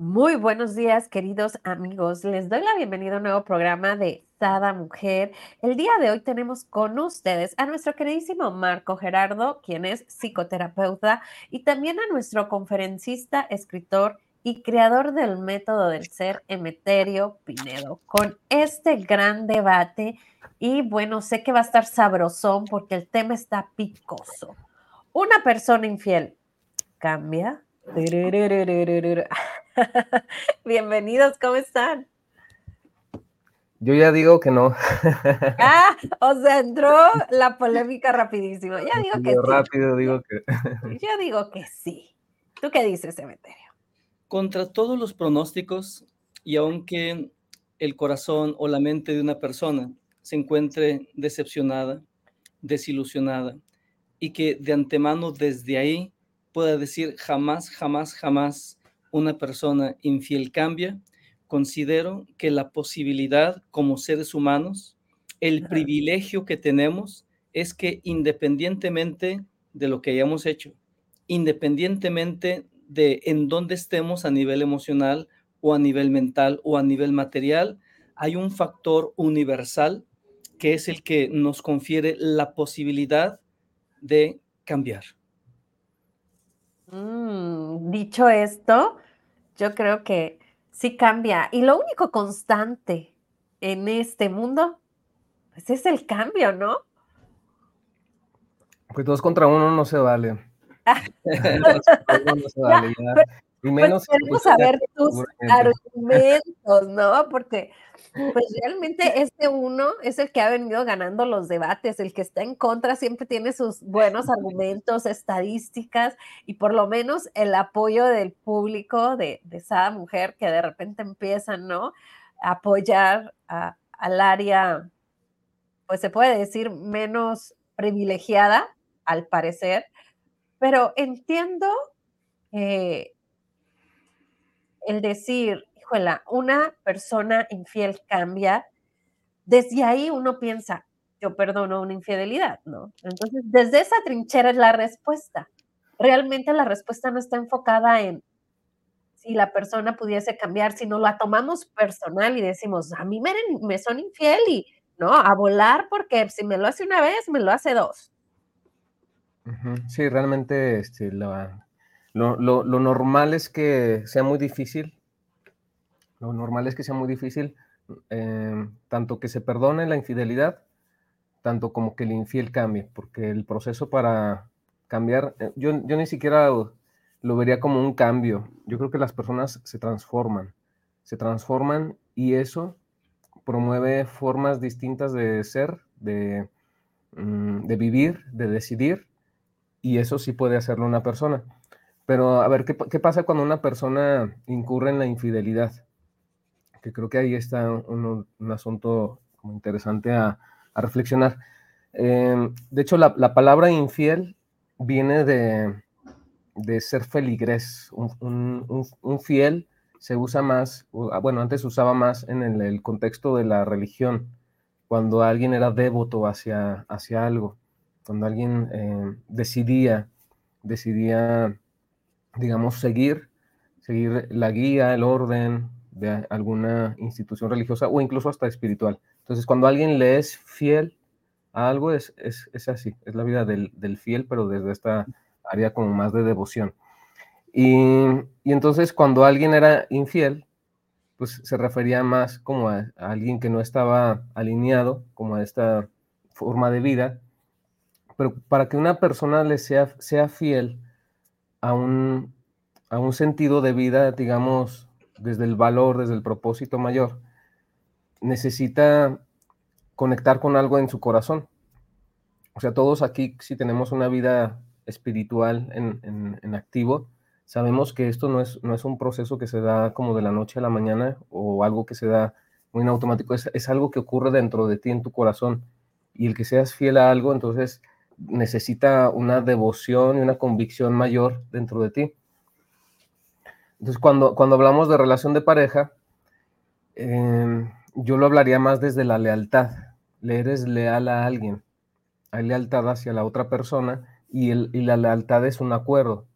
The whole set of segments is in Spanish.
Muy buenos días, queridos amigos. Les doy la bienvenida a un nuevo programa de Sada Mujer. El día de hoy tenemos con ustedes a nuestro queridísimo Marco Gerardo, quien es psicoterapeuta, y también a nuestro conferencista, escritor y creador del método del ser, Emeterio Pinedo, con este gran debate. Y bueno, sé que va a estar sabrosón porque el tema está picoso. Una persona infiel cambia. Bienvenidos, ¿cómo están? Yo ya digo que no. ah, o sea, entró la polémica rapidísimo. Ya digo que sí. Rápido digo que. Yo digo que sí. ¿Tú qué dices, Cementerio? Contra todos los pronósticos, y aunque el corazón o la mente de una persona se encuentre decepcionada, desilusionada, y que de antemano desde ahí pueda decir jamás, jamás, jamás una persona infiel cambia, considero que la posibilidad como seres humanos, el privilegio que tenemos es que independientemente de lo que hayamos hecho, independientemente de en dónde estemos a nivel emocional o a nivel mental o a nivel material, hay un factor universal que es el que nos confiere la posibilidad de cambiar. Mm, dicho esto, yo creo que sí cambia. Y lo único constante en este mundo, pues es el cambio, ¿no? Pues dos contra uno no se vale. no se vale y menos pues queremos saber tus argumentos, ¿no? Porque pues realmente este uno es el que ha venido ganando los debates, el que está en contra siempre tiene sus buenos argumentos, estadísticas y por lo menos el apoyo del público de, de esa mujer que de repente empiezan, ¿no? A apoyar al área, pues se puede decir, menos privilegiada, al parecer, pero entiendo eh, el decir, híjola, una persona infiel cambia, desde ahí uno piensa, yo perdono una infidelidad, ¿no? Entonces, desde esa trinchera es la respuesta. Realmente la respuesta no está enfocada en si la persona pudiese cambiar, si no la tomamos personal y decimos, a mí me, me son infiel y, ¿no? A volar porque si me lo hace una vez, me lo hace dos. Sí, realmente este, la, lo, normal es que sea muy difícil. Lo normal es que sea muy difícil, em, tanto que se perdone la infidelidad, tanto como que el infiel cambie, porque el proceso para cambiar, eh, yo, ni siquiera lo, vería como un cambio. Yo creo que las personas se transforman, se transforman y eso promueve formas distintas de ser, de, mm, de vivir, de decidir, y eso sí puede hacerlo una persona. Pero a ver, ¿qué, pasa cuando una persona incurre en la infidelidad? Que creo que ahí está un, asunto interesante a, reflexionar. Em, de hecho, la, palabra infiel viene de, ser feligrés. Un, fiel se usa más, ah, bueno, antes se usaba más en el, contexto de la religión, cuando alguien era devoto hacia, hacia algo, cuando alguien em, decidía, decidía digamos, seguir, seguir la guía, el orden de alguna institución religiosa o incluso hasta espiritual. Entonces, cuando alguien le es fiel a algo, es, es, así, es la vida del, fiel, pero desde esta área como más de devoción. Y, entonces, cuando alguien era infiel, pues se refería más como a, alguien que no estaba alineado, como a esta forma de vida. Pero para que una persona le sea, sea fiel, a un, a un sentido de vida, digamos, desde el valor, desde el propósito mayor, necesita conectar con algo en su corazón. O sea, todos aquí, si tenemos una vida espiritual en, activo, sabemos que esto no es, no es un proceso que se da como de la noche a la mañana o algo que se da muy en automático, es, es algo que ocurre dentro de ti, en tu corazón. Y el que seas fiel a algo, entonces necesita una devoción y una convicción mayor dentro de ti. Entonces, cuando, cuando hablamos de relación de pareja, em, yo lo hablaría más desde la lealtad. Le eres leal a alguien. Hay lealtad hacia la otra persona y, el, y la lealtad es un acuerdo.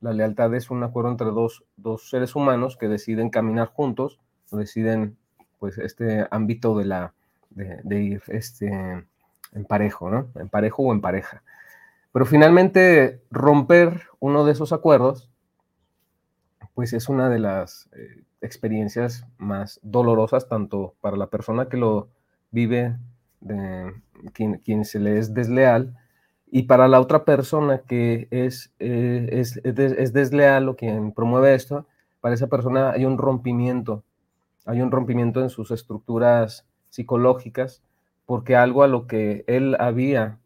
la lealtad es un acuerdo entre dos, seres humanos que deciden caminar juntos, deciden pues este ámbito de la de, ir este, en parejo, ¿no? En parejo o en pareja. Pero finalmente romper uno de esos acuerdos, pues es una de las eh, experiencias más dolorosas, tanto para la persona que lo vive, de, quien, quien se le es desleal, y para la otra persona que es, eh, es, es, desleal o quien promueve esto, para esa persona hay un rompimiento, hay un rompimiento en sus estructuras psicológicas, porque algo a lo que él había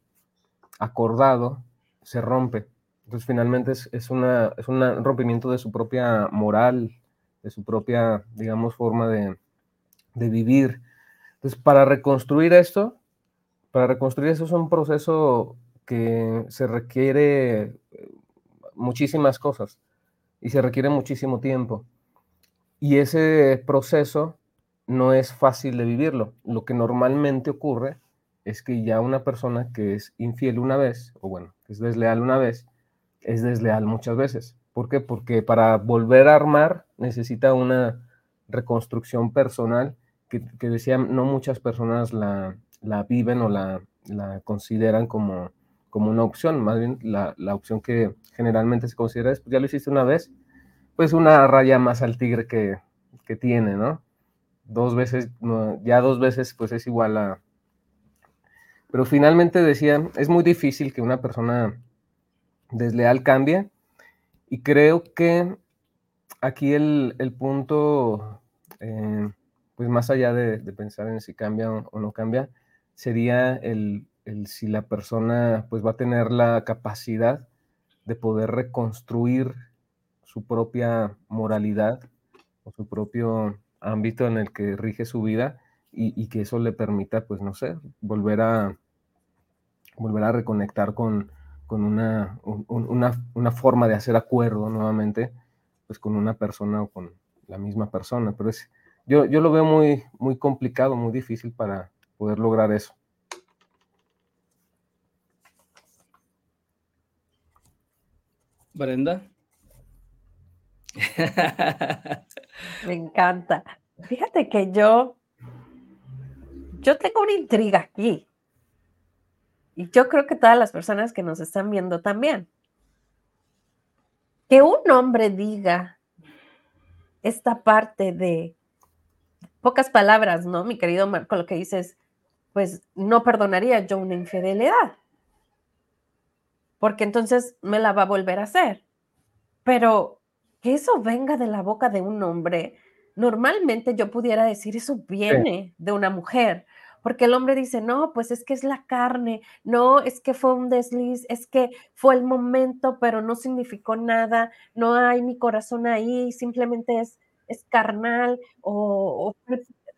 acordado se rompe. Entonces finalmente es, es, una, es un rompimiento de su propia moral, de su propia, digamos, forma de, de vivir. Entonces para reconstruir esto, para reconstruir eso es un proceso que se requiere muchísimas cosas y se requiere muchísimo tiempo. Y ese proceso no es fácil de vivirlo. Lo que normalmente ocurre es que ya una persona que es infiel una vez, o bueno, que es desleal una vez, es desleal muchas veces. ¿Por qué? Porque para volver a armar necesita una reconstrucción personal que, que decían, no muchas personas la, la viven o la, la consideran como, como una opción, más bien la, opción que generalmente se considera es, pues ya lo hiciste una vez, pues una raya más al tigre que, tiene, ¿no? Dos veces, ya dos veces, pues es igual a... Pero finalmente decía, es muy difícil que una persona desleal cambie y creo que aquí el, punto, eh, pues más allá de, pensar en si cambia o no cambia, sería el, si la persona pues va a tener la capacidad de poder reconstruir su propia moralidad o su propio ámbito en el que rige su vida y, que eso le permita, pues no sé, volver a, volver a reconectar con, una, una, forma de hacer acuerdo nuevamente, pues con una persona o con la misma persona. Pero es, yo, yo lo veo muy, muy complicado, muy difícil para poder lograr eso. Brenda. Me encanta. Fíjate que yo, yo tengo una intriga aquí. Y yo creo que todas las personas que nos están viendo también. Que un hombre diga esta parte de pocas palabras, ¿no? Mi querido Marco, lo que dices, pues no perdonaría yo una infidelidad porque entonces me la va a volver a hacer. Pero que eso venga de la boca de un hombre, normalmente yo pudiera decir, eso viene de una mujer, porque el hombre dice, no, pues es que es la carne, no, es que fue un desliz, es que fue el momento, pero no significó nada, no hay mi corazón ahí, simplemente es, es carnal o,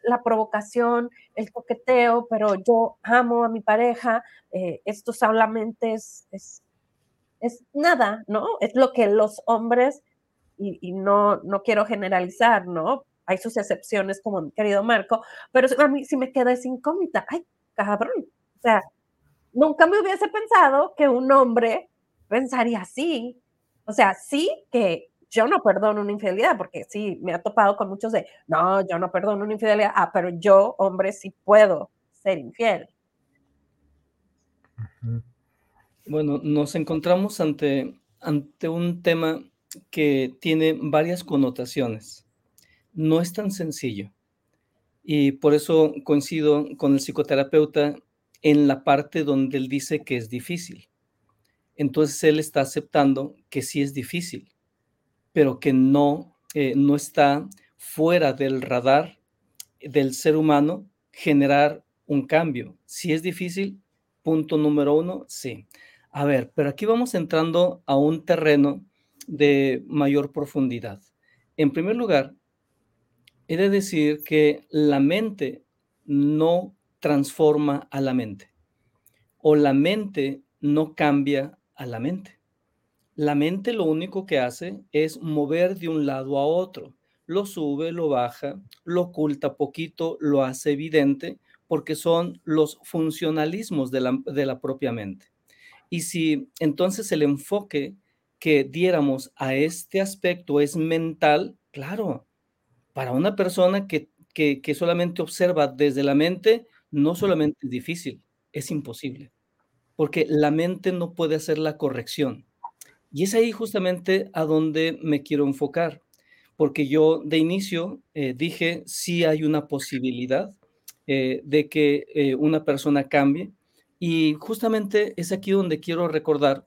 la provocación, el coqueteo, pero yo amo a mi pareja, eh, esto solamente es, es es nada, ¿no? Es lo que los hombres, y, no, no quiero generalizar, ¿no? Hay sus excepciones, como mi querido Marco, pero a mí sí me queda esa incógnita. Ay, cabrón. O sea, nunca me hubiese pensado que un hombre pensaría así. O sea, sí que yo no perdono una infidelidad, porque sí, me ha topado con muchos de, no, yo no perdono una infidelidad. Ah, pero yo, hombre, sí puedo ser infiel. Bueno, nos encontramos ante, ante un tema que tiene varias connotaciones. No es tan sencillo. Y por eso coincido con el psicoterapeuta en la parte donde él dice que es difícil. Entonces él está aceptando que sí es difícil, pero que no, eh, no está fuera del radar del ser humano generar un cambio. Si es difícil, punto número uno, sí. A ver, pero aquí vamos entrando a un terreno de mayor profundidad. En primer lugar, he de decir que la mente no transforma a la mente o la mente no cambia a la mente. La mente lo único que hace es mover de un lado a otro. Lo sube, lo baja, lo oculta poquito, lo hace evidente, porque son los funcionalismos de la, de la propia mente. Y si entonces el enfoque que diéramos a este aspecto es mental, claro, para una persona que, que, que solamente observa desde la mente, no solamente es difícil, es imposible, porque la mente no puede hacer la corrección. Y es ahí justamente a donde me quiero enfocar, porque yo de inicio eh, dije, sí hay una posibilidad eh, de que eh, una persona cambie, y justamente es aquí donde quiero recordar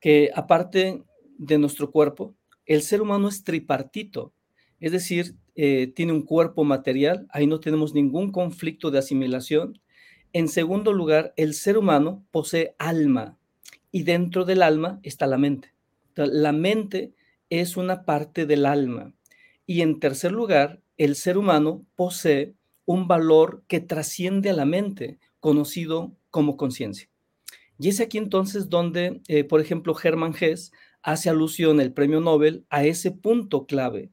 que aparte de nuestro cuerpo, el ser humano es tripartito, es decir, tiene un cuerpo material, ahí no tenemos ningún conflicto de asimilación. En segundo lugar, el ser humano posee alma, y dentro del alma está la mente. la mente es una parte del alma. Y en tercer lugar, el ser humano posee un valor que trasciende a la mente, conocido como conciencia. Y es aquí entonces donde, eh, por ejemplo, Hermann Hesse hace alusión el premio Nobel a ese punto clave.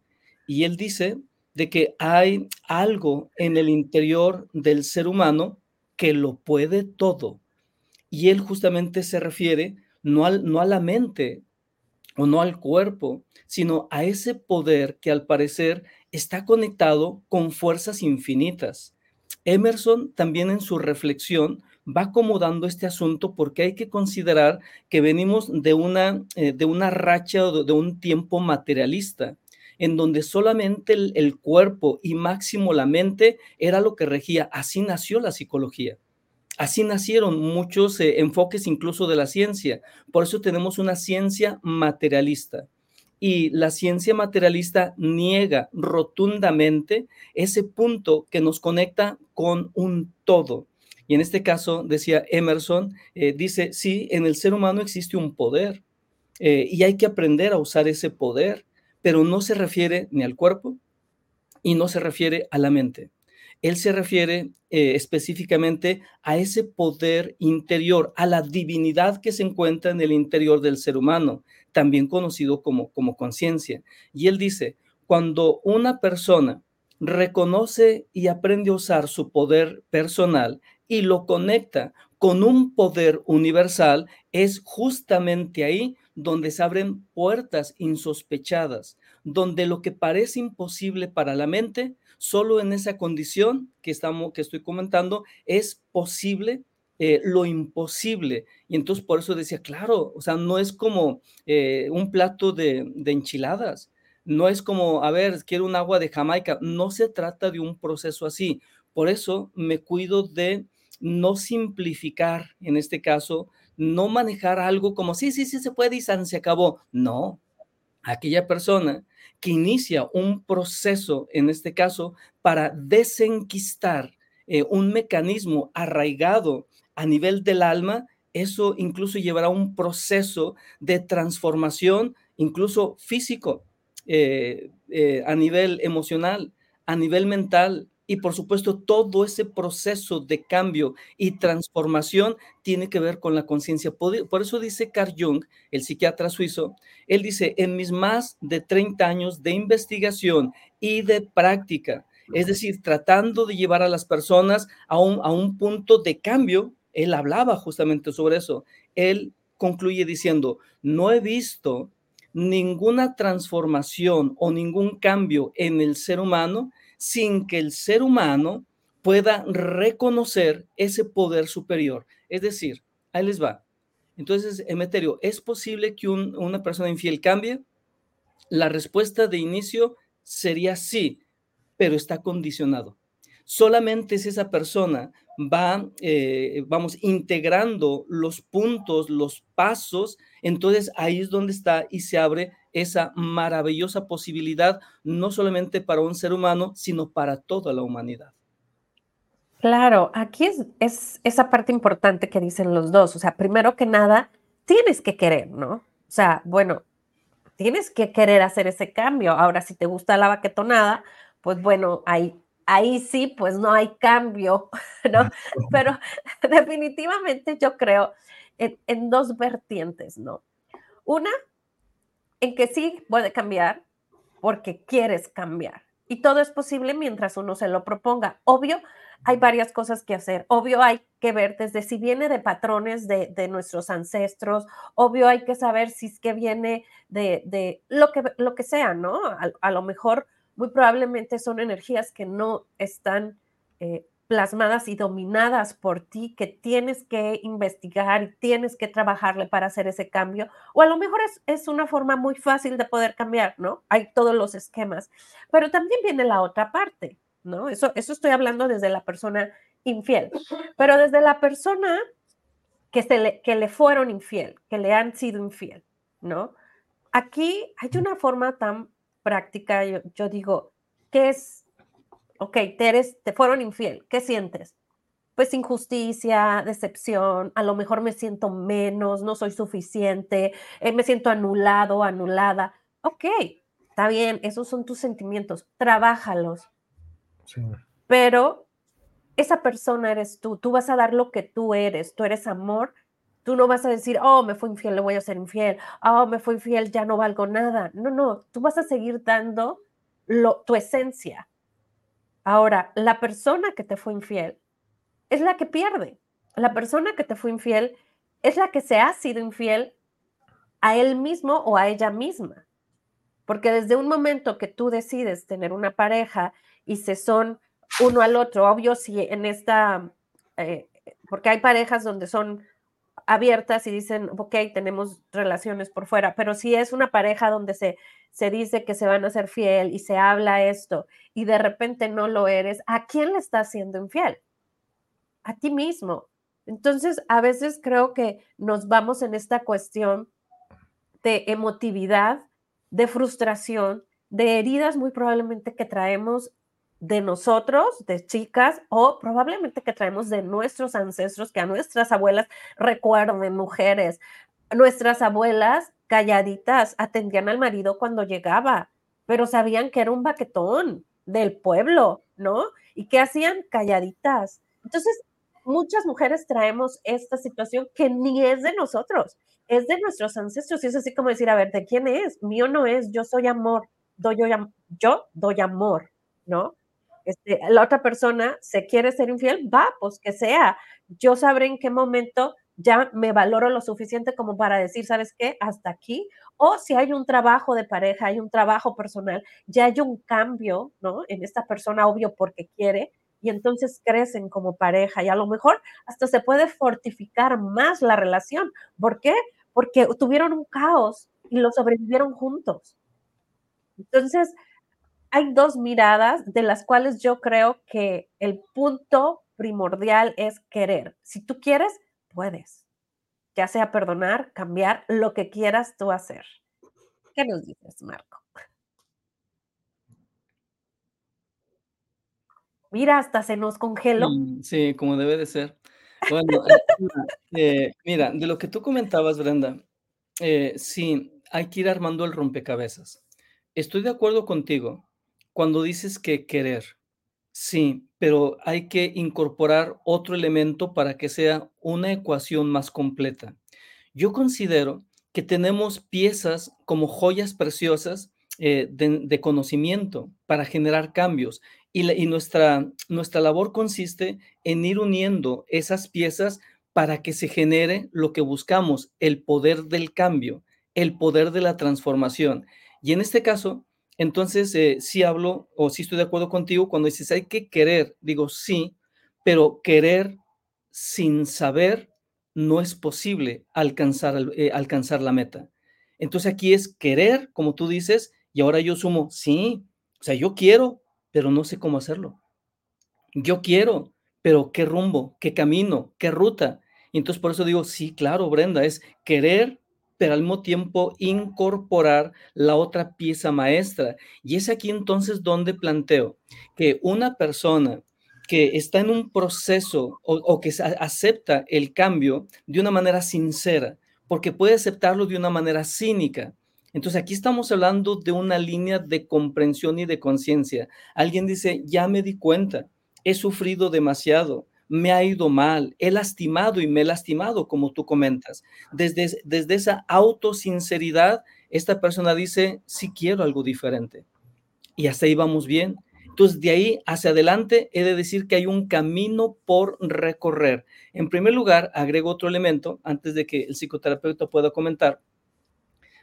Y él dice de que hay algo en el interior del ser humano que lo puede todo y él justamente se refiere no, al, no a la mente o no al cuerpo, sino a ese poder que al parecer está conectado con fuerzas infinitas. Emerson también en su reflexión va acomodando este asunto porque hay que considerar que venimos de una, eh, de una racha o de un tiempo materialista, en donde solamente el, cuerpo y máximo la mente era lo que regía. Así nació la psicología. Así nacieron muchos eh, enfoques incluso de la ciencia. Por eso tenemos una ciencia materialista. Y la ciencia materialista niega rotundamente ese punto que nos conecta con un todo. Y en este caso, decía Emerson, eh, dice, sí, en el ser humano existe un poder eh, y hay que aprender a usar ese poder, pero no se refiere ni al cuerpo y no se refiere a la mente él se refiere eh, específicamente a ese poder interior, a la divinidad que se encuentra en el interior del ser humano, también conocido como, como conciencia. Y él dice, cuando una persona reconoce y aprende a usar su poder personal y lo conecta con un poder universal, es justamente ahí donde se abren puertas insospechadas, donde lo que parece imposible para la mente Solo en esa condición que, estamos, que estoy comentando es posible eh, lo imposible. Y entonces por eso decía, claro, o sea, no es como eh, un plato de, de, enchiladas, no es como, a ver, quiero un agua de Jamaica, no se trata de un proceso así. Por eso me cuido de no simplificar, en este caso, no manejar algo como, sí, sí, sí se puede y se acabó. No, aquella persona que inicia un proceso, en este caso, para desenquistar eh, un mecanismo arraigado a nivel del alma, eso incluso llevará un proceso de transformación, incluso físico, eh, eh, a nivel emocional, a nivel mental, y por supuesto, todo ese proceso de cambio y transformación tiene que ver con la conciencia. Por eso dice Carl Jung, el psiquiatra suizo, él dice, en mis más de 30 años de investigación y de práctica, es decir, tratando de llevar a las personas a un, a un punto de cambio, él hablaba justamente sobre eso. Él concluye diciendo, no he visto ninguna transformación o ningún cambio en el ser humano sin que el ser humano pueda reconocer ese poder superior. Es decir, ahí les va. Entonces, Emeterio, ¿es posible que una persona infiel cambie? La respuesta de inicio sería sí, pero está condicionado. Solamente si esa persona va, eh, vamos, integrando los puntos, los pasos, entonces ahí es donde está y se abre esa maravillosa posibilidad, no solamente para un ser humano, sino para toda la humanidad. Claro, aquí es, es esa parte importante que dicen los dos. O sea, primero que nada, tienes que querer, ¿no? O sea, bueno, tienes que querer hacer ese cambio. Ahora, si te gusta la baquetonada, pues bueno, ahí, ahí sí, pues no hay cambio, ¿no? Pero definitivamente yo creo en, en dos vertientes, ¿no? Una, en que sí puede cambiar porque quieres cambiar. Y todo es posible mientras uno se lo proponga. Obvio, hay varias cosas que hacer. Obvio, hay que ver desde si viene de patrones de, nuestros ancestros. Obvio, hay que saber si es que viene de, lo, que, lo que sea, ¿no? A, lo mejor, muy probablemente son energías que no están eh, plasmadas y dominadas por ti, que tienes que investigar y tienes que trabajarle para hacer ese cambio. O a lo mejor es, es una forma muy fácil de poder cambiar, ¿no? Hay todos los esquemas. Pero también viene la otra parte ¿no? Eso, eso estoy hablando desde la persona infiel, pero desde la persona que, se le, que le fueron infiel, que le han sido infiel, ¿no? Aquí hay una forma tan práctica, yo, digo, ¿qué es? Ok, te, eres, te fueron infiel, ¿qué sientes? Pues injusticia, decepción, a lo mejor me siento menos, no soy suficiente, eh, me siento anulado, anulada. Ok, está bien, esos son tus sentimientos, trabájalos, pero esa persona eres tú, tú vas a dar lo que tú eres, tú eres amor, tú no vas a decir, oh, me fue infiel, le voy a ser infiel, oh, me fue infiel, ya no valgo nada. No, no, tú vas a seguir dando lo, tu esencia. Ahora, la persona que te fue infiel es la que pierde. La persona que te fue infiel es la que se ha sido infiel a él mismo o a ella misma. Porque desde un momento que tú decides tener una pareja y se son uno al otro. Obvio, si en esta, eh, porque hay parejas donde son abiertas y dicen, ok, tenemos relaciones por fuera, pero si es una pareja donde se, se dice que se van a ser fiel y se habla esto y de repente no lo eres, ¿a quién le estás siendo infiel? A ti mismo. Entonces, a veces creo que nos vamos en esta cuestión de emotividad, de frustración, de heridas muy probablemente que traemos de nosotros, de chicas, o probablemente que traemos de nuestros ancestros, que a nuestras abuelas recuerden, mujeres, nuestras abuelas calladitas atendían al marido cuando llegaba, pero sabían que era un baquetón del pueblo, ¿no? Y que hacían calladitas. Entonces, muchas mujeres traemos esta situación que ni es de nosotros, es de nuestros ancestros. Y es así como decir, a ver, ¿de quién es? Mío no es, yo soy amor, doy, yo, yo doy amor, ¿no? Este, la otra persona se quiere ser infiel, va, pues que sea. Yo sabré en qué momento ya me valoro lo suficiente como para decir, ¿sabes qué? Hasta aquí. O si hay un trabajo de pareja, hay un trabajo personal, ya hay un cambio, ¿no? En esta persona, obvio, porque quiere, y entonces crecen como pareja y a lo mejor hasta se puede fortificar más la relación. ¿Por qué? Porque tuvieron un caos y lo sobrevivieron juntos. Entonces, hay dos miradas de las cuales yo creo que el punto primordial es querer. Si tú quieres, puedes, ya sea perdonar, cambiar, lo que quieras tú hacer. ¿Qué nos dices, Marco? Mira, hasta se nos congeló. Sí, como debe de ser. Bueno, eh, mira, de lo que tú comentabas, Brenda, eh, sí, hay que ir armando el rompecabezas. Estoy de acuerdo contigo cuando dices que querer, sí, pero hay que incorporar otro elemento para que sea una ecuación más completa. Yo considero que tenemos piezas como joyas preciosas eh, de, conocimiento para generar cambios y, y nuestra, nuestra labor consiste en ir uniendo esas piezas para que se genere lo que buscamos, el poder del cambio, el poder de la transformación. Y en este caso, entonces, eh, sí hablo o sí estoy de acuerdo contigo cuando dices hay que querer. Digo, sí, pero querer sin saber no es posible alcanzar, eh, alcanzar la meta. Entonces aquí es querer, como tú dices, y ahora yo sumo, sí, o sea, yo quiero, pero no sé cómo hacerlo. Yo quiero, pero qué rumbo, qué camino, qué ruta. Y entonces por eso digo, sí, claro, Brenda, es querer pero al mismo tiempo incorporar la otra pieza maestra. Y es aquí entonces donde planteo que una persona que está en un proceso o, que acepta el cambio de una manera sincera, porque puede aceptarlo de una manera cínica. Entonces aquí estamos hablando de una línea de comprensión y de conciencia. Alguien dice, ya me di cuenta, he sufrido demasiado, me ha ido mal, he lastimado y me he lastimado, como tú comentas. Desde, desde esa autosinceridad, esta persona dice, sí quiero algo diferente. y hasta ahí vamos bien. Entonces, de ahí hacia adelante, he de decir que hay un camino por recorrer. En primer lugar, agrego otro elemento antes de que el psicoterapeuta pueda comentar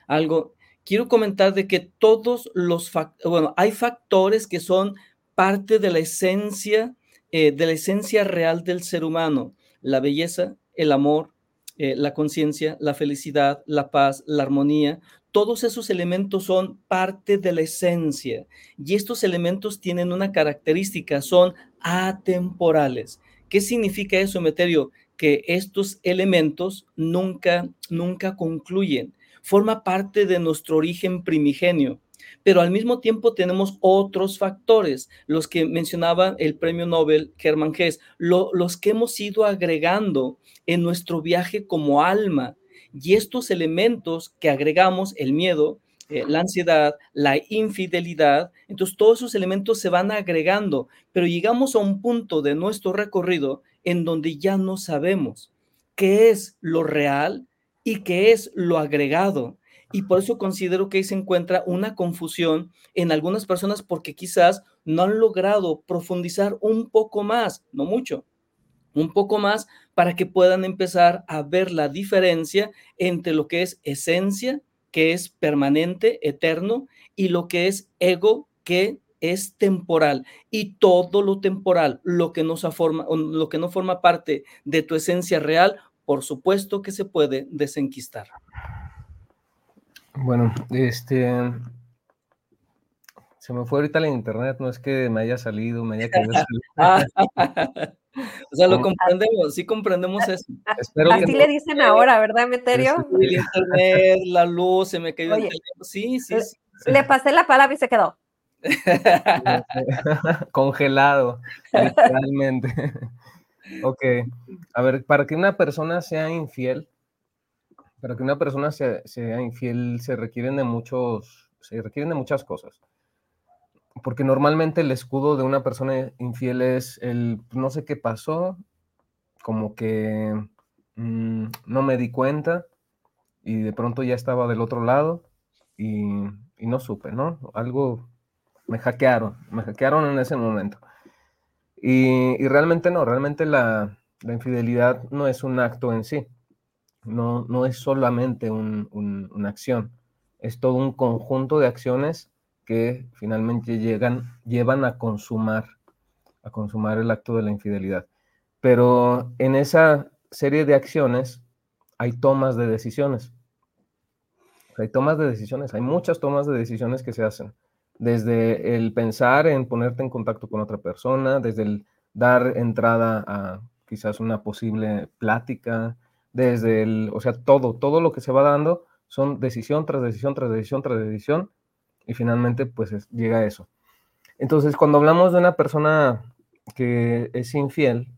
algo. Quiero comentar de que todos los, bueno, hay factores que son parte de la esencia, eh, de la esencia real del ser humano. La belleza, el amor, eh, la conciencia, la felicidad, la paz, la armonía, todos esos elementos son parte de la esencia y estos elementos tienen una característica, son atemporales. ¿Qué significa eso, Meterio? Que estos elementos nunca, nunca concluyen. Forma parte de nuestro origen primigenio pero al mismo tiempo tenemos otros factores, los que mencionaba el premio Nobel Hermann Hesse, los que hemos ido agregando en nuestro viaje como alma. Y estos elementos que agregamos, el miedo, eh, la ansiedad, la infidelidad, entonces todos esos elementos se van agregando, pero llegamos a un punto de nuestro recorrido en donde ya no sabemos qué es lo real y qué es lo agregado. Y por eso considero que ahí se encuentra una confusión en algunas personas porque quizás no han logrado profundizar un poco más, no mucho, un poco más para que puedan empezar a ver la diferencia entre lo que es esencia, que es permanente, eterno, y lo que es ego, que es temporal. Y todo lo temporal, lo que, no forma, lo que no forma parte de tu esencia real, por supuesto que se puede desenquistar. Bueno, este, se me fue ahorita la internet, no es que me haya salido, me haya quedado. Ah, o sea, lo comprendemos, sí comprendemos eso. Así le dicen ahora, ¿verdad, Meterio? El internet, la luz, se me cayó el teléfono. Sí, sí, sí, Le pasé la palabra y se quedó. Congelado, literalmente. ok, a ver, para que una persona sea infiel, para que una persona sea, infiel se requieren de muchos, se requieren de muchas cosas porque normalmente el escudo de una persona infiel es el no sé qué pasó, como que mm, no me di cuenta y de pronto ya estaba del otro lado y, no supe, ¿no? Algo me hackearon, me hackearon en ese momento. Y, realmente no, realmente la, infidelidad no es un acto en sí, no, no es solamente una acción, es todo un conjunto de acciones que finalmente llegan, llevan a consumar, a consumar el acto de la infidelidad. Pero en esa serie de acciones hay tomas de decisiones. Hay tomas de decisiones, hay muchas tomas de decisiones que se hacen. Desde el pensar en ponerte en contacto con otra persona, desde el dar entrada a quizás una posible plática, desde el, o sea, todo, todo lo que se va dando son decisión tras decisión tras decisión tras decisión y finalmente pues llega a eso. Entonces, cuando hablamos de una persona que es infiel,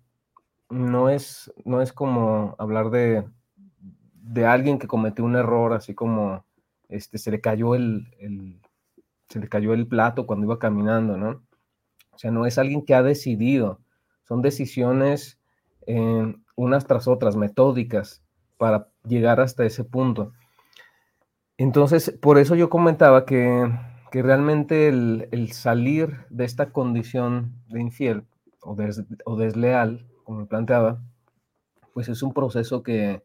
no es, no es como hablar de, de alguien que cometió un error, así como este, se, le cayó el, se le cayó el plato cuando iba caminando, ¿no? O sea, no es alguien que ha decidido, son decisiones eh, unas tras otras, metódicas, para llegar hasta ese punto. Entonces, por eso yo comentaba que, realmente el, salir de esta condición de infiel o, desleal, como planteaba, pues es un proceso que,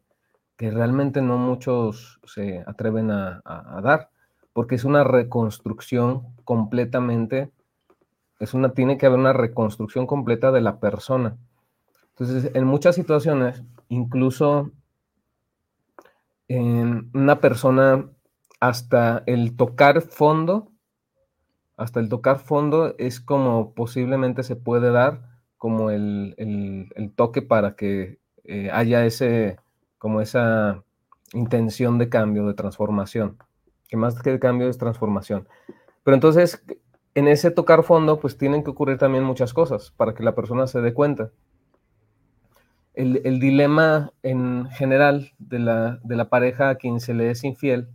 realmente no muchos se atreven a, dar, porque es una reconstrucción completamente, es una, tiene que haber una reconstrucción completa de la persona. Entonces, en muchas situaciones, incluso en una persona hasta el tocar fondo, hasta el tocar fondo es como posiblemente se puede dar como el, toque para que eh, haya ese, como esa intención de cambio, de transformación, que más que cambio es transformación. Pero entonces, en ese tocar fondo, pues tienen que ocurrir también muchas cosas para que la persona se dé cuenta. El, el dilema en general de la, de la pareja a quien se le es infiel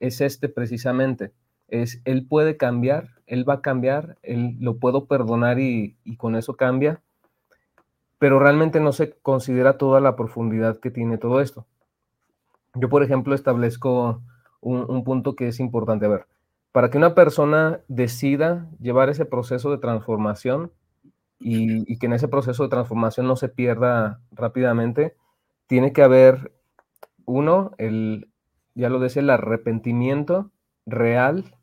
es este precisamente. Es, él puede cambiar, él va a cambiar, él lo puedo perdonar y, con eso cambia, pero realmente no se considera toda la profundidad que tiene todo esto. Yo, por ejemplo, establezco un, punto que es importante. A ver, para que una persona decida llevar ese proceso de transformación y, que en ese proceso de transformación no se pierda rápidamente, tiene que haber, uno, el, ya lo decía, el arrepentimiento real,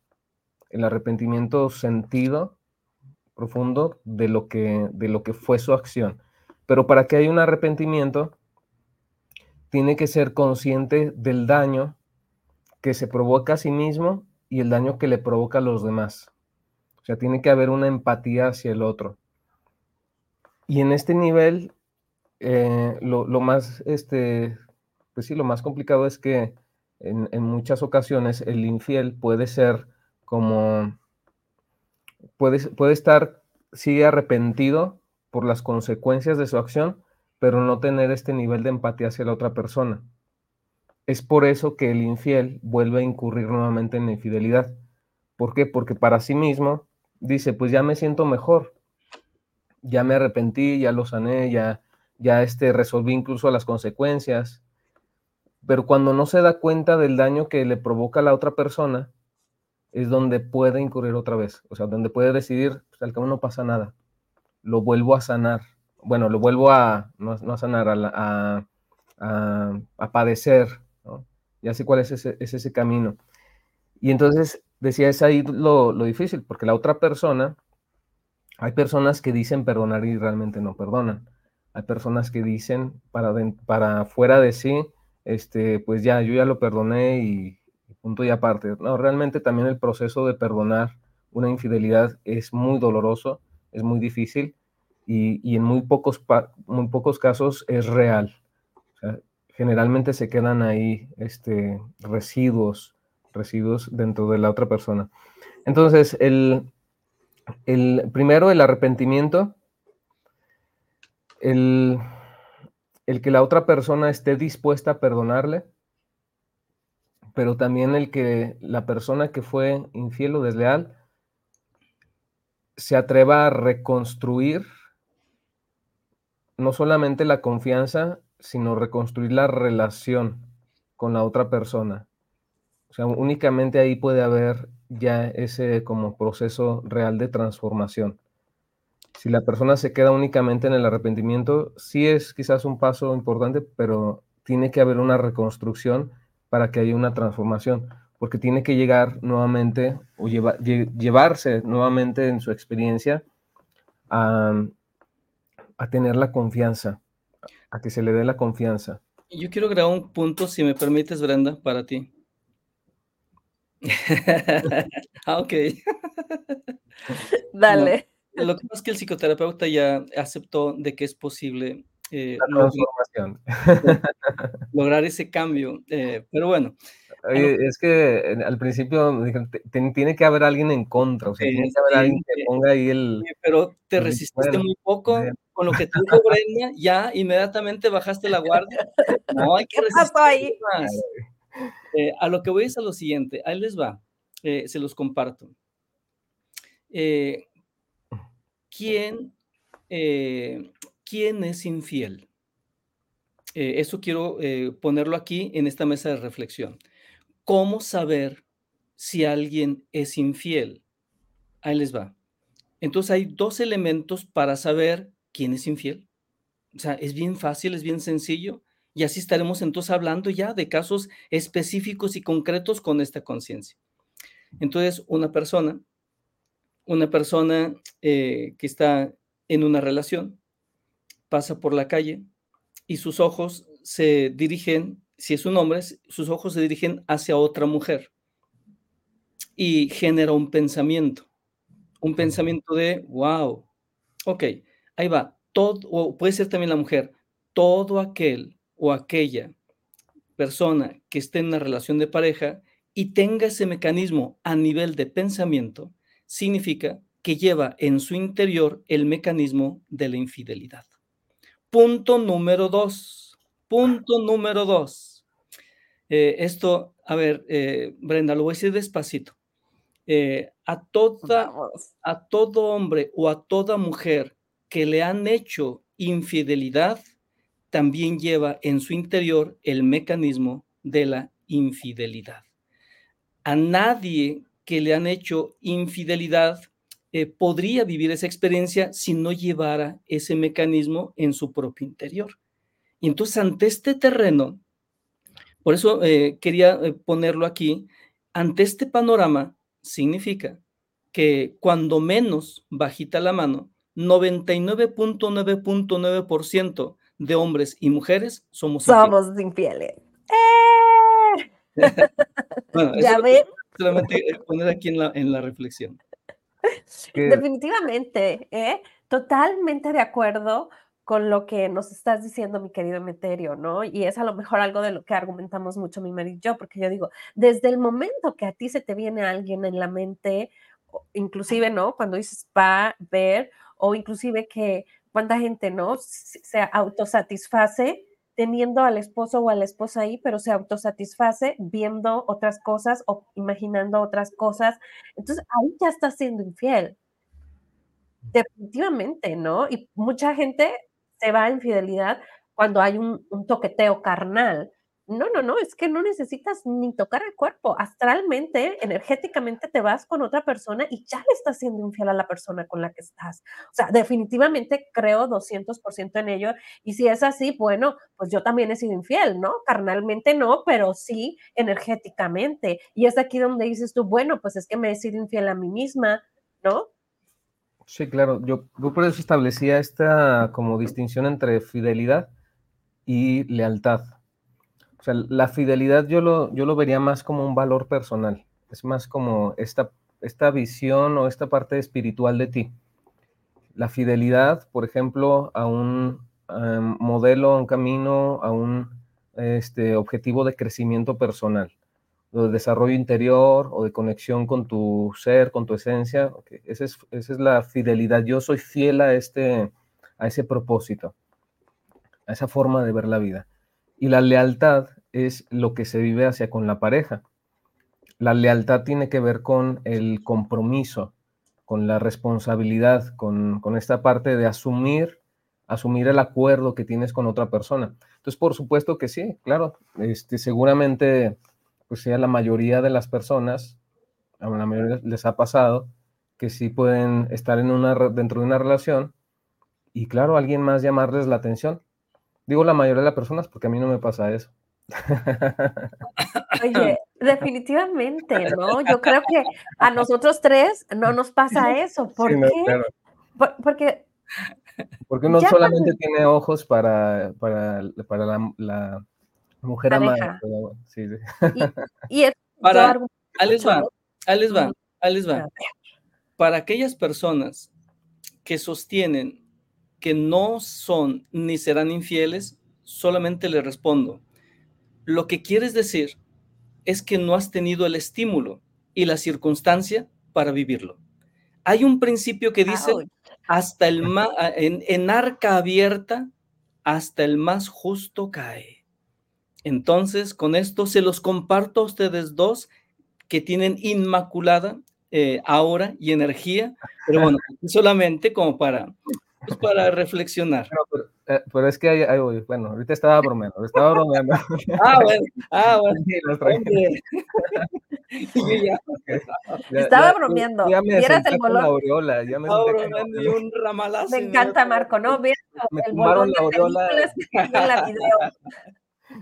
el arrepentimiento sentido profundo de lo que, de lo que fue su acción. Pero para que haya un arrepentimiento, tiene que ser consciente del daño que se provoca a sí mismo y el daño que le provoca a los demás. O sea, tiene que haber una empatía hacia el otro. Y en este nivel, eh, lo, más, este, pues sí, lo más complicado es que en, muchas ocasiones el infiel puede ser como, puede, puede estar, sigue arrepentido por las consecuencias de su acción, pero no tener este nivel de empatía hacia la otra persona. Es por eso que el infiel vuelve a incurrir nuevamente en la infidelidad. ¿Por qué? Porque para sí mismo dice, pues ya me siento mejor, ya me arrepentí, ya lo sané, ya, ya este, resolví incluso las consecuencias. Pero cuando no se da cuenta del daño que le provoca a la otra persona, es donde puede incurrir otra vez. O sea, donde puede decidir, pues al cabo no pasa nada. Lo vuelvo a sanar bueno, lo vuelvo a, no, a sanar, a, a, padecer, ¿no? Ya sé cuál es ese, ese camino. Y entonces, decía, es ahí lo, difícil, porque la otra persona, hay personas que dicen perdonar y realmente no perdonan. Hay personas que dicen para, fuera de sí, este, pues ya, yo ya lo perdoné y, y punto y aparte. No, realmente también el proceso de perdonar una infidelidad es muy doloroso, es muy difícil y, en muy pocos, muy pocos casos es real. generalmente se quedan ahí este, residuos, residuos dentro de la otra persona. Entonces, el, el primero, el arrepentimiento, el, el que la otra persona esté dispuesta a perdonarle, pero también el que la persona que fue infiel o desleal se atreva a reconstruir no solamente la confianza, sino reconstruir la relación con la otra persona. O sea, únicamente ahí puede haber ya ese como proceso real de transformación. Si la persona se queda únicamente en el arrepentimiento, sí es quizás un paso importante, pero tiene que haber una reconstrucción para que haya una transformación, porque tiene que llegar nuevamente o llevarse nuevamente en su experiencia a, a tener la confianza, a que se le dé la confianza. Yo quiero grabar un punto, si me permites, Brenda, para ti. ah, ok. Dale. lo que pasa es que el psicoterapeuta ya aceptó de que es posible eh, lograr, lograr, ese cambio. Eh, pero bueno, es que al principio tiene que haber alguien en contra, o sea, tiene que haber alguien que ponga ahí el... pero te resististe muy poco con lo que te dijo Brenda, ya inmediatamente bajaste la guardia. No, hay que resistir ahí? Eh, a lo que voy es a lo siguiente, ahí les va, eh, se los comparto. Eh, ¿quién, ¿Quién es infiel? eso quiero ponerlo aquí en esta mesa de reflexión. ¿Cómo saber si alguien es infiel? Ahí les va. Entonces hay dos elementos para saber quién es infiel. O sea, es bien fácil, es bien sencillo. Y así estaremos entonces hablando ya de casos específicos y concretos con esta conciencia. Entonces, una persona, una persona eh, que está en una relación, pasa por la calle y sus ojos se dirigen si es un hombre, sus ojos se dirigen hacia otra mujer y genera un pensamiento, un pensamiento de, wow, ok, ahí va, todo, o puede ser también la mujer, todo aquel o aquella persona que esté en una relación de pareja y tenga ese mecanismo a nivel de pensamiento, significa que lleva en su interior el mecanismo de la infidelidad. Punto número dos. Punto número dos. Eh, esto, a ver, eh, Brenda, lo voy a decir despacito. Eh, a, toda, a todo hombre o a toda mujer que le han hecho infidelidad, también lleva en su interior el mecanismo de la infidelidad. A nadie que le han hecho infidelidad eh, podría vivir esa experiencia si no llevara ese mecanismo en su propio interior. Y entonces ante este terreno, por eso eh, quería eh, ponerlo aquí, ante este panorama significa que cuando menos bajita la mano, 99.9.9% de hombres y mujeres somos Somos infieles. bueno, ya ves. Solamente poner aquí en la, en la reflexión. Definitivamente, ¿eh? totalmente de acuerdo con lo que nos estás diciendo, mi querido Emeterio, ¿no? Y es a lo mejor algo de lo que argumentamos mucho mi marido y yo, porque yo digo, desde el momento que a ti se te viene alguien en la mente, inclusive, ¿no? Cuando dices pa, ver, o inclusive que cuánta gente, ¿no? Se autosatisface teniendo al esposo o a la esposa ahí, pero se autosatisface viendo otras cosas o imaginando otras cosas. Entonces ahí ya está siendo infiel. Definitivamente, ¿no? Y mucha gente se va a infidelidad cuando hay un, un toqueteo carnal, no, no, no, es que no necesitas ni tocar el cuerpo. Astralmente, energéticamente te vas con otra persona y ya le estás siendo infiel a la persona con la que estás. O sea, definitivamente creo 200% en ello. Y si es así, bueno, pues yo también he sido infiel, ¿no? Carnalmente no, pero sí energéticamente. Y es aquí donde dices tú, bueno, pues es que me he sido infiel a mí misma, ¿no? Sí, claro. Yo, yo por eso establecía esta como distinción entre fidelidad y lealtad o sea, la fidelidad yo lo, yo lo vería más como un valor personal, es más como esta, esta visión o esta parte espiritual de ti. La fidelidad, por ejemplo, a un modelo, a un camino, a un este, objetivo de crecimiento personal, de desarrollo interior o de conexión con tu ser, con tu esencia. Esa, es, esa es la fidelidad. Yo soy fiel a, este, a ese propósito, a esa forma de ver la vida. Y la lealtad es lo que se vive hacia con la pareja. La lealtad tiene que ver con el compromiso, con la responsabilidad, con, esta parte de asumir, asumir el acuerdo que tienes con otra persona. Entonces, por supuesto que sí, claro, este, seguramente, pues sea la mayoría de las personas, a la mayoría les ha pasado que sí pueden estar en una, dentro de una relación y claro, alguien más llamarles la atención Digo la mayoría de las personas porque a mí no me pasa eso. Oye, definitivamente, ¿no? Yo creo que a nosotros tres no nos pasa eso. ¿Por qué? porque porque uno solamente tiene ojos para, para, para la, mujer amada. Sí, Y, para, Alex va, Alex va, Alex va. Para aquellas personas que sostienen que no son ni serán infieles, solamente le respondo, lo que quieres decir es que no has tenido el estímulo y la circunstancia para vivirlo. Hay un principio que dice, hasta el en, en arca abierta, hasta el más justo cae. Entonces, con esto se los comparto a ustedes dos que tienen inmaculada eh, aura y energía, pero bueno, solamente como para es para reflexionar. Eh, pero, es que hay, bueno, ahorita estaba bromeando, estaba bromeando. ah, bueno, ah, bueno. estaba bromeando. Ya, me Vieras el bolón. La aureola, ya me bromeando y un ramalazo. Me encanta, Marco, ¿no? Vieras el bolón la aureola. en la video.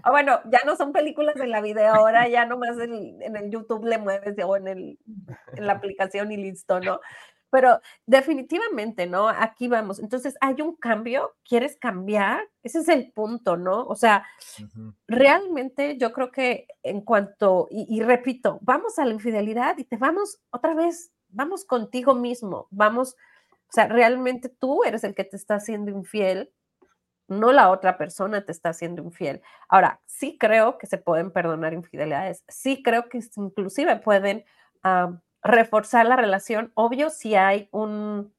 Ah, bueno, ya no son películas en la video, ahora ya nomás en, en el YouTube le mueves o en, el, en la aplicación y listo, ¿no? Pero definitivamente, ¿no? Aquí vamos. Entonces, hay un cambio, ¿quieres cambiar? Ese es el punto, ¿no? O sea, realmente yo creo que en cuanto, y, repito, vamos a la infidelidad y te vamos otra vez, vamos contigo mismo, vamos, o sea, realmente tú eres el que te está haciendo infiel, no la otra persona te está haciendo infiel. Ahora, sí creo que se pueden perdonar infidelidades, sí creo que inclusive pueden reforzar la relación, obvio si hay un,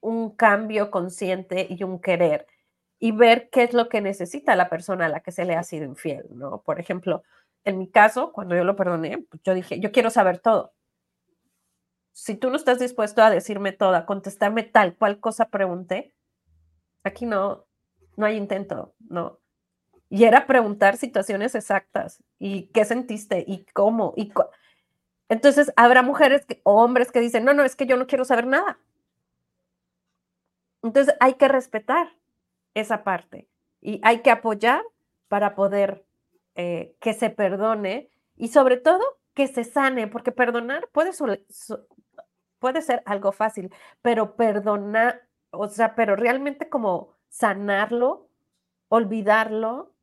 un cambio consciente y un querer y ver qué es lo que necesita la persona a la que se le ha sido infiel, ¿no? Por ejemplo, en mi caso, cuando yo lo perdoné, pues yo dije, yo quiero saber todo. Si tú no estás dispuesto a decirme todo, a contestarme tal cual cosa pregunté, aquí no, no hay intento, ¿no? Y era preguntar situaciones exactas y qué sentiste y cómo y Entonces, habrá mujeres o hombres que dicen, no, no, es que yo no quiero saber nada. Entonces, hay que respetar esa parte y hay que apoyar para poder eh, que se perdone y sobre todo que se sane, porque perdonar puede, puede ser algo fácil, pero perdonar, o sea, pero realmente como sanarlo, olvidarlo,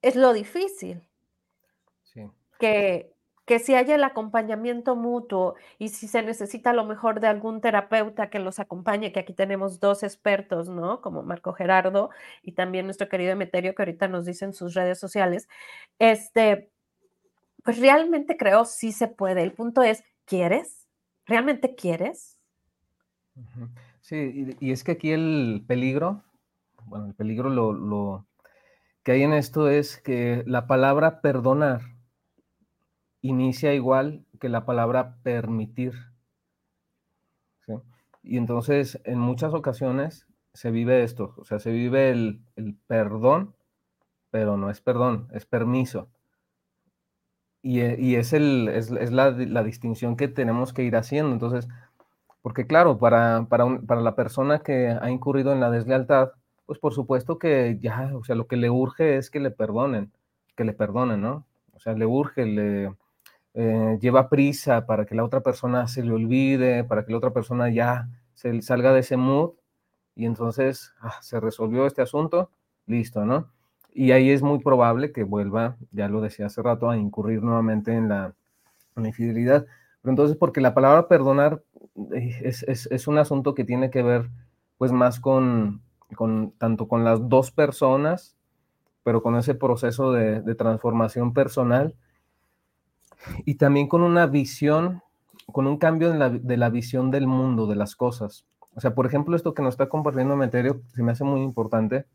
es lo difícil. Sí. Que, que si haya el acompañamiento mutuo y si se necesita a lo mejor de algún terapeuta que los acompañe, que aquí tenemos dos expertos, ¿no? Como Marco Gerardo y también nuestro querido Emeterio, que ahorita nos dice en sus redes sociales, este, pues realmente creo sí se puede. El punto es, ¿quieres? ¿Realmente quieres? Sí, y, es que aquí el peligro, bueno, el peligro lo, lo que hay en esto es que la palabra perdonar inicia igual que la palabra permitir. Y entonces en muchas ocasiones se vive esto, o sea, se vive el, perdón, pero no es perdón, es permiso. Y, e, es, el, es, la, distinción que tenemos que ir haciendo. Entonces, porque claro, para, para, para la persona que ha incurrido en la deslealtad, pues por supuesto que ya, o sea, lo que le urge es que le perdonen, que le perdonen, ¿no? O sea, le urge, le, eh, lleva prisa para que la otra persona se le olvide, para que la otra persona ya se salga de ese mood y entonces ah, se resolvió este asunto, listo, ¿no? Y ahí es muy probable que vuelva, ya lo decía hace rato, a incurrir nuevamente en la, infidelidad. Pero entonces, porque la palabra perdonar eh, es, un asunto que tiene que ver pues más con, con, tanto con las dos personas, pero con ese proceso de, de transformación personal y también con una visión, con un cambio de la visión del mundo, de las cosas. O sea, por ejemplo, esto que nos está compartiendo Meterio se me hace muy importante.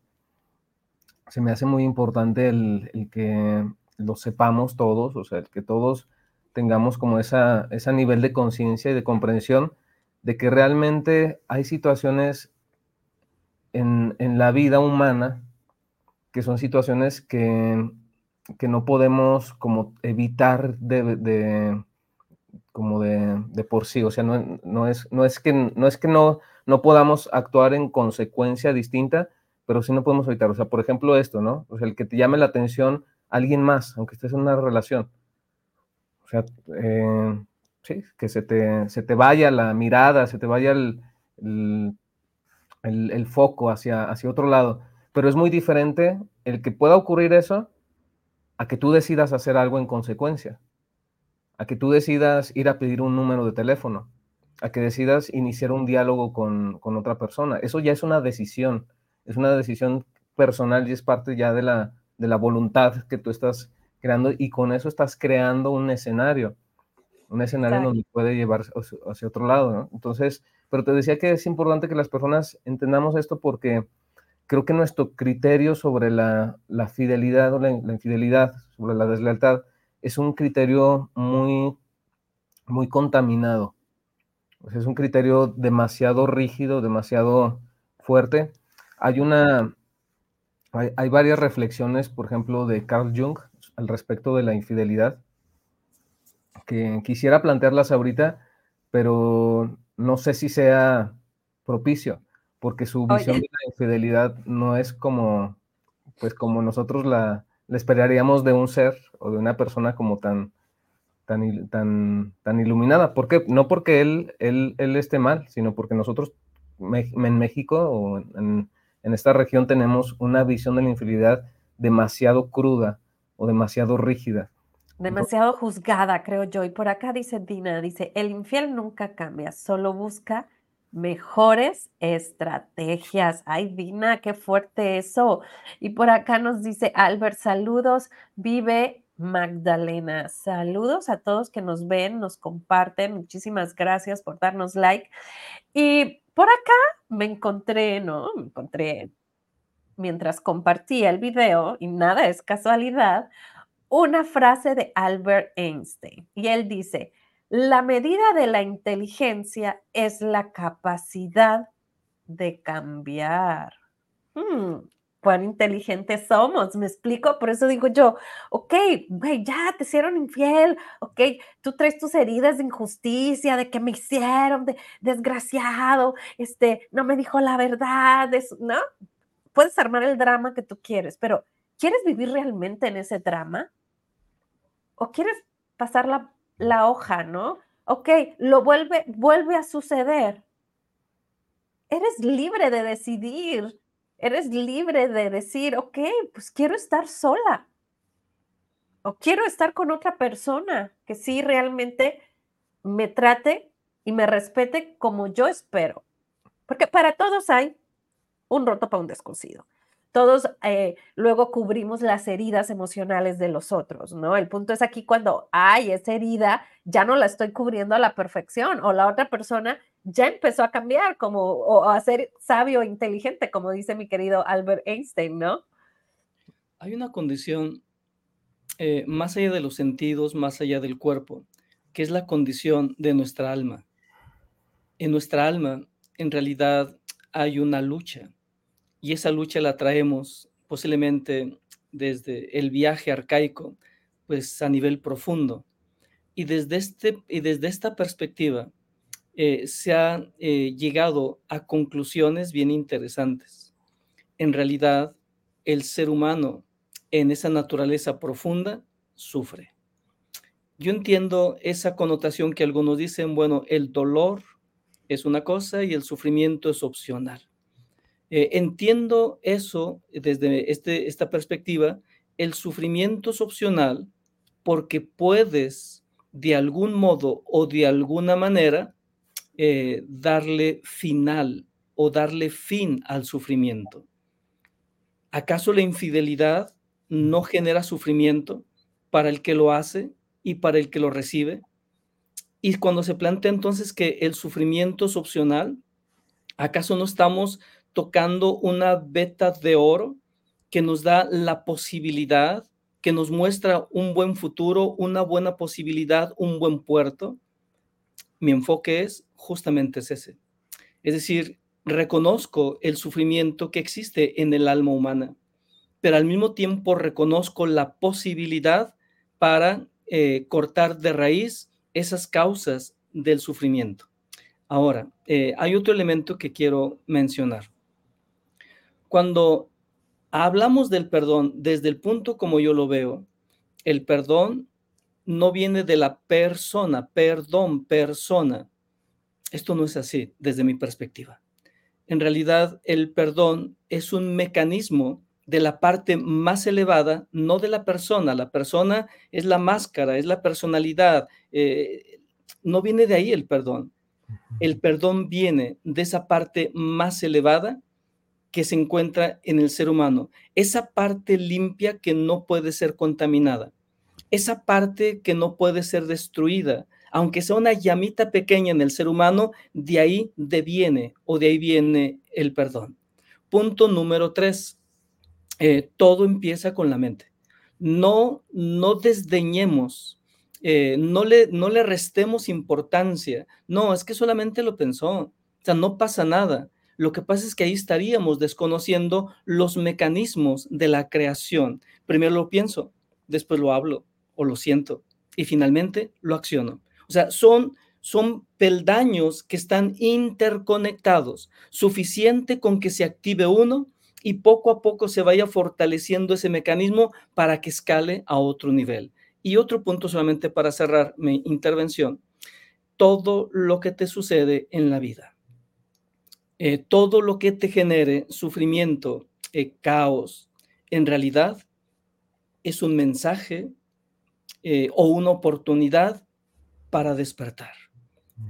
Se me hace muy importante el, que lo sepamos todos, o sea, el que todos tengamos como esa, ese nivel de conciencia y de comprensión de que realmente hay situaciones en, en la vida humana que son situaciones que que no podemos como evitar de, como de, por sí, o sea, no, no, es, no es que, no, es que no, no podamos actuar en consecuencia distinta, pero sí no podemos evitar, o sea, por ejemplo esto, ¿no? O sea, el que te llame la atención alguien más, aunque estés en una relación, o sea, eh, sí, que se te, se te vaya la mirada, se te vaya el, el, el foco hacia, hacia otro lado, pero es muy diferente el que pueda ocurrir eso a que tú decidas hacer algo en consecuencia, a que tú decidas ir a pedir un número de teléfono, a que decidas iniciar un diálogo con, otra persona. Eso ya es una decisión, es una decisión personal y es parte ya de la, de la voluntad que tú estás creando y con eso estás creando un escenario, un escenario donde puede llevar hacia otro lado. Entonces, pero te decía que es importante que las personas entendamos esto porque creo que nuestro criterio sobre la, fidelidad o la, infidelidad, sobre la deslealtad, es un criterio muy, muy contaminado. es un criterio demasiado rígido, demasiado fuerte. Hay una, hay, varias reflexiones, por ejemplo, de Carl Jung al respecto de la infidelidad, que quisiera plantearlas ahorita, pero no sé si sea propicio porque su visión de la infidelidad no es como, pues como nosotros la, esperaríamos de un ser o de una persona como tan, tan, tan, tan iluminada. ¿Por qué? No porque él, él, él esté mal, sino porque nosotros en México o en, en esta región tenemos una visión de la infidelidad demasiado cruda o demasiado rígida. Demasiado juzgada, creo yo. Y por acá dice Dina, dice, el infiel nunca cambia, solo busca mejores estrategias. Ay, Dina, qué fuerte eso. Y por acá nos dice Albert, saludos, vive Magdalena. Saludos a todos que nos ven, nos comparten. Muchísimas gracias por darnos like. Y por acá me encontré, ¿no? Me encontré mientras compartía el video, y nada es casualidad, una frase de Albert Einstein. Y él dice, la medida de la inteligencia es la capacidad de cambiar. Hmm, cuán inteligentes somos, me explico, por eso digo yo, ok, güey, ya te hicieron infiel, ok, tú traes tus heridas de injusticia, de que me hicieron, de desgraciado, este, no me dijo la verdad, ¿no? Puedes armar el drama que tú quieres, pero ¿quieres vivir realmente en ese drama? ¿O quieres pasar la, hoja, no? Ok, lo vuelve, vuelve a suceder. Eres libre de decidir Eres libre de decir, ok, pues quiero estar sola. O quiero estar con otra persona que sí realmente me trate y me respete como yo espero. Porque para todos hay un roto para un descosido todos eh, luego cubrimos las heridas emocionales de los otros, ¿no? El punto es aquí cuando hay esa herida, ya no la estoy cubriendo a la perfección o la otra persona ya empezó a cambiar como o a ser sabio e inteligente, como dice mi querido Albert Einstein, ¿no? Hay una condición eh, más allá de los sentidos, más allá del cuerpo, que es la condición de nuestra alma. En nuestra alma, en realidad, hay una lucha y esa lucha la traemos posiblemente desde el viaje arcaico, pues a nivel profundo. Y desde, este, y desde esta perspectiva eh, se ha eh, llegado a conclusiones bien interesantes. En realidad, el ser humano en esa naturaleza profunda sufre. Yo entiendo esa connotación que algunos dicen, bueno, el dolor es una cosa y el sufrimiento es opcional. Eh, entiendo eso desde este, esta perspectiva. El sufrimiento es opcional porque puedes de algún modo o de alguna manera eh, darle final o darle fin al sufrimiento. ¿Acaso la infidelidad no genera sufrimiento para el que lo hace y para el que lo recibe? Y cuando se plantea entonces que el sufrimiento es opcional, ¿acaso no estamos tocando una beta de oro que nos da la posibilidad, que nos muestra un buen futuro, una buena posibilidad, un buen puerto. Mi enfoque es justamente ese. Es decir, reconozco el sufrimiento que existe en el alma humana, pero al mismo tiempo reconozco la posibilidad para eh, cortar de raíz esas causas del sufrimiento. Ahora, eh, hay otro elemento que quiero mencionar. Cuando hablamos del perdón desde el punto como yo lo veo, el perdón no viene de la persona, perdón, persona. Esto no es así desde mi perspectiva. En realidad, el perdón es un mecanismo de la parte más elevada, no de la persona. La persona es la máscara, es la personalidad. Eh, no viene de ahí el perdón. El perdón viene de esa parte más elevada que se encuentra en el ser humano, esa parte limpia que no puede ser contaminada, esa parte que no puede ser destruida, aunque sea una llamita pequeña en el ser humano, de ahí deviene o de ahí viene el perdón. Punto número tres, eh, todo empieza con la mente. No, no desdeñemos, eh, no, le, no le restemos importancia. No, es que solamente lo pensó. O sea, no pasa nada. Lo que pasa es que ahí estaríamos desconociendo los mecanismos de la creación. Primero lo pienso, después lo hablo o lo siento y finalmente lo acciono. O sea, son, son peldaños que están interconectados, suficiente con que se active uno y poco a poco se vaya fortaleciendo ese mecanismo para que escale a otro nivel. Y otro punto solamente para cerrar mi intervención, todo lo que te sucede en la vida eh, todo lo que te genere sufrimiento, eh, caos, en realidad es un mensaje eh, o una oportunidad para despertar.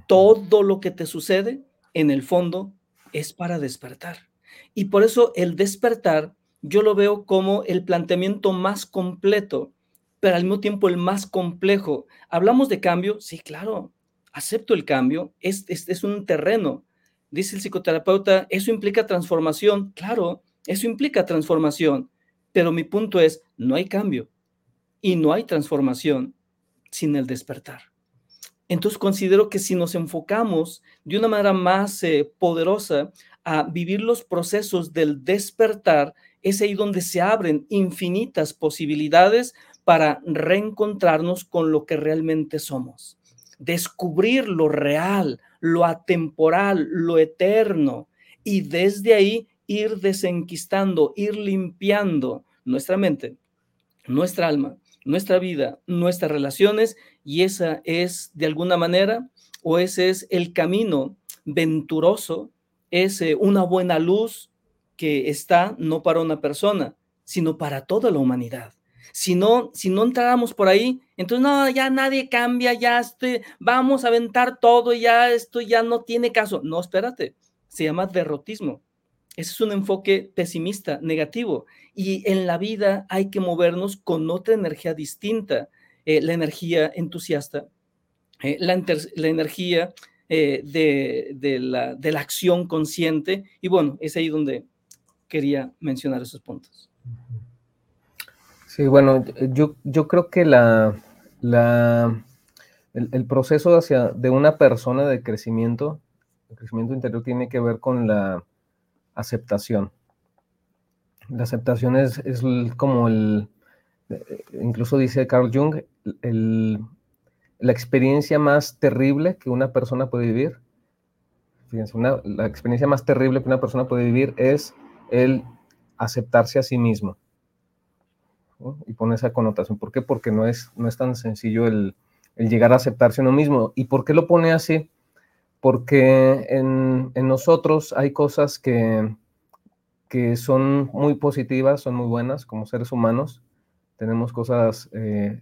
Todo lo que te sucede, en el fondo, es para despertar. Y por eso el despertar yo lo veo como el planteamiento más completo, pero al mismo tiempo el más complejo. Hablamos de cambio, sí, claro, acepto el cambio, es, es un terreno, dice el psicoterapeuta, eso implica transformación. Claro, eso implica transformación, pero mi punto es, no hay cambio y no hay transformación sin el despertar. Entonces considero que si nos enfocamos de una manera más eh, poderosa a vivir los procesos del despertar, es ahí donde se abren infinitas posibilidades para reencontrarnos con lo que realmente somos. Descubrir lo real, lo atemporal, lo eterno, y desde ahí ir desenquistando, ir limpiando nuestra mente, nuestra alma, nuestra vida, nuestras relaciones, y esa es de alguna manera, o ese es el camino venturoso, es una buena luz que está no para una persona, sino para toda la humanidad. Si no, si no entráramos por ahí, entonces no, ya nadie cambia, ya este, vamos a aventar todo, ya esto ya no tiene caso. No, espérate, se llama derrotismo. Ese es un enfoque pesimista, negativo. Y en la vida hay que movernos con otra energía distinta, eh, la energía entusiasta, eh, la, energía eh, de, la, de la acción consciente. Y bueno, es ahí donde quería mencionar esos puntos. Sí, bueno, yo, yo creo que la, la, el, proceso hacia, de una persona de crecimiento, el crecimiento interior tiene que ver con la aceptación. La aceptación es, es como el, incluso dice Carl Jung, el, la experiencia más terrible que una persona puede vivir. Fíjense, la experiencia más terrible que una persona puede vivir es el aceptarse a sí mismo. Y pone esa connotación. ¿Por qué? Porque no es, no es tan sencillo el, llegar a aceptarse uno mismo. ¿Y por qué lo pone así? Porque en, nosotros hay cosas que, que son muy positivas, son muy buenas como seres humanos. Tenemos cosas, eh,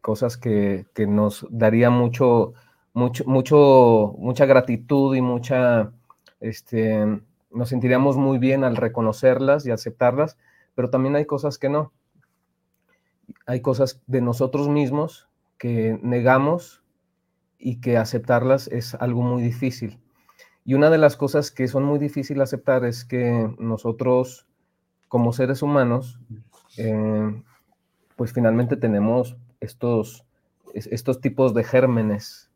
cosas que, que, nos daría mucho, mucho, mucho, mucha gratitud y mucha, este, nos sentiríamos muy bien al reconocerlas y aceptarlas, pero también hay cosas que no. Hay cosas de nosotros mismos que negamos y que aceptarlas es algo muy difícil. Y una de las cosas que son muy difíciles aceptar es que nosotros, como seres humanos, eh, pues finalmente tenemos estos, estos tipos de gérmenes.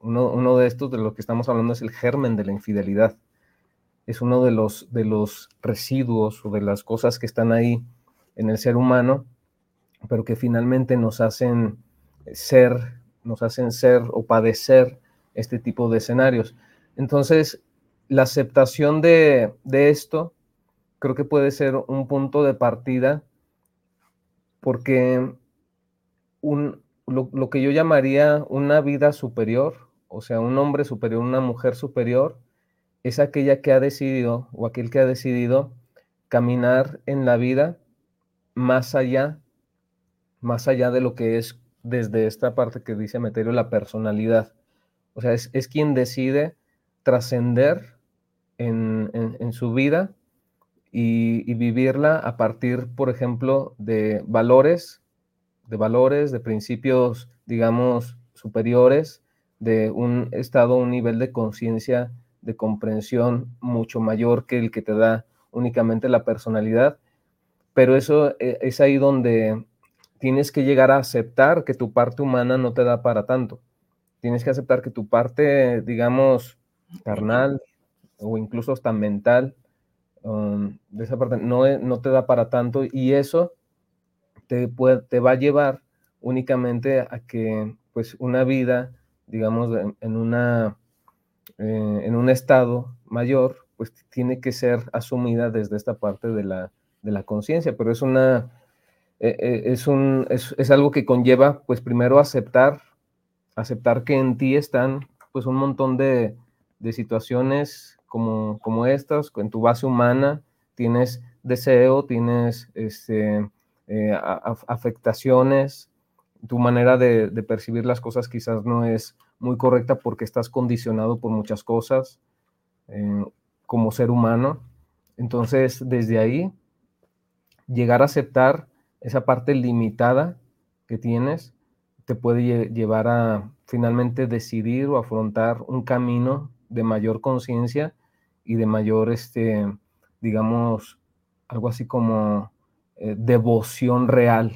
Uno, uno de estos de lo que estamos hablando es el germen de la infidelidad es uno de los, de los residuos o de las cosas que están ahí en el ser humano, pero que finalmente nos hacen ser, nos hacen ser o padecer este tipo de escenarios. Entonces, la aceptación de, esto creo que puede ser un punto de partida porque un, lo, lo, que yo llamaría una vida superior, o sea, un hombre superior, una mujer superior, es aquella que ha decidido o aquel que ha decidido caminar en la vida más allá, más allá de lo que es desde esta parte que dice Meterio la personalidad. O sea, es, quien decide trascender en, su vida y, vivirla a partir, por ejemplo, de valores, de valores, de principios, digamos, superiores, de un estado, un nivel de conciencia de comprensión mucho mayor que el que te da únicamente la personalidad, pero eso eh, es ahí donde tienes que llegar a aceptar que tu parte humana no te da para tanto. Tienes que aceptar que tu parte, digamos, carnal o incluso hasta mental, um, de esa parte no, no te da para tanto y eso te, te va a llevar únicamente a que pues una vida, digamos, en una eh, en un estado mayor, pues tiene que ser asumida desde esta parte de la, de la conciencia, pero es una, eh, eh, es, un, es, algo que conlleva, pues primero aceptar, aceptar que en ti están, pues un montón de, de situaciones como, como estas, en tu base humana, tienes deseo, tienes este, afectaciones, tu manera de, de percibir las cosas quizás no es muy correcta porque estás condicionado por muchas cosas eh, como ser humano. Entonces, desde ahí, llegar a aceptar esa parte limitada que tienes te puede llevar a finalmente decidir o afrontar un camino de mayor conciencia y de mayor, este, digamos, algo así como eh, devoción real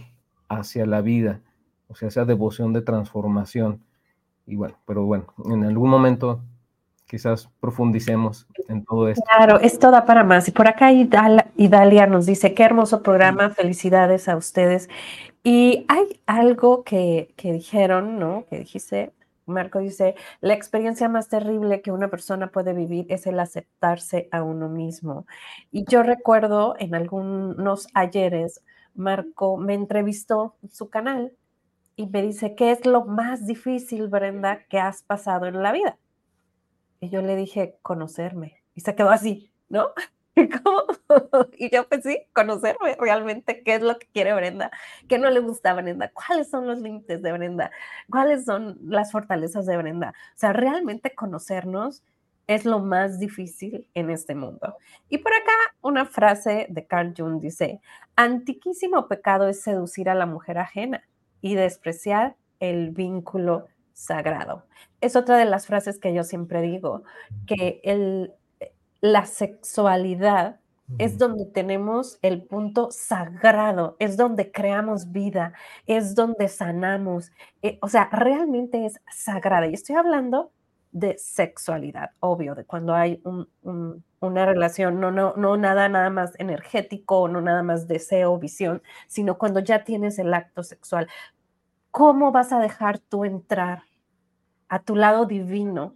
hacia la vida, o sea, esa devoción de transformación. Y bueno, pero bueno, en algún momento quizás profundicemos en todo esto. Claro, esto da para más. Y por acá Y Dalia nos dice, qué hermoso programa, felicidades a ustedes. Y hay algo que, que dijeron, ¿no? Que dijiste, Marco dice, la experiencia más terrible que una persona puede vivir es el aceptarse a uno mismo. Y yo recuerdo en algunos ayeres, Marco me entrevistó en su canal y me dice, ¿qué es lo más difícil, Brenda, que has pasado en la vida? Y yo le dije, conocerme. Y se quedó así, ¿no? Y yo, pues sí, conocerme realmente qué es lo que quiere Brenda, qué no le gusta a Brenda, cuáles son los límites de Brenda, cuáles son las fortalezas de Brenda. O sea, realmente conocernos es lo más difícil en este mundo. Y por acá una frase de Carl Jung dice, antiquísimo pecado es seducir a la mujer ajena y despreciar el vínculo sagrado. Es otra de las frases que yo siempre digo, que el, la sexualidad es donde tenemos el punto sagrado, es donde creamos vida, es donde sanamos. Eh, o sea, realmente es sagrada. Y estoy hablando de sexualidad, obvio, de cuando hay una relación, no, no, no nada, nada más energético, no nada más deseo, visión, sino cuando ya tienes el acto sexual. ¿Cómo vas a dejar tú entrar a tu lado divino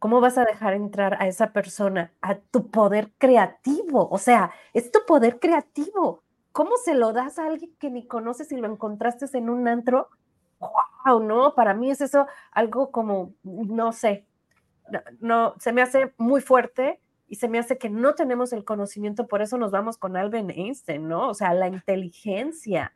¿Cómo vas a dejar entrar a esa persona a tu poder creativo? O sea, es tu poder creativo. ¿Cómo se lo das a alguien que ni conoces y lo encontraste en un antro? ¡Wow! No, para mí es eso algo como, no sé, no, se me hace muy fuerte y se me hace que no tenemos el conocimiento, por eso nos vamos con Albert Einstein, ¿no? O sea, la inteligencia,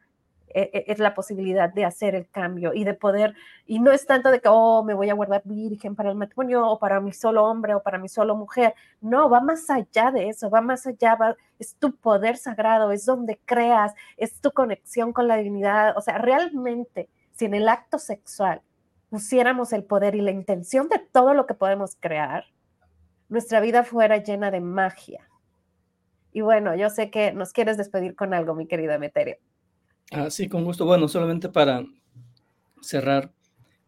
es la posibilidad de hacer el cambio y de poder, y no es tanto de que, oh, me voy a guardar virgen para el matrimonio o para mi solo hombre o para mi solo mujer. No, va más allá de eso, va más allá, es tu poder sagrado, es donde creas, es tu conexión con la divinidad. O sea, realmente, si en el acto sexual pusiéramos el poder y la intención de todo lo que podemos crear, nuestra vida fuera llena de magia. Y bueno, yo sé que nos quieres despedir con algo, mi querida Meterio. Ah, sí, con gusto. Bueno, solamente para cerrar,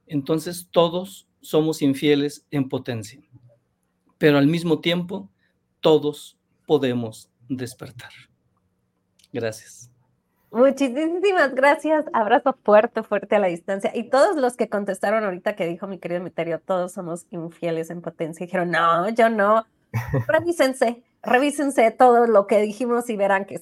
entonces todos somos infieles en potencia, pero al mismo tiempo todos podemos despertar. Gracias. Muchísimas gracias. Abrazo fuerte, fuerte a la distancia. Y todos los que contestaron ahorita que dijo mi querido Miterio, todos somos infieles en potencia. Dijeron, no, yo no. Revísense, revísense todo lo que dijimos y verán que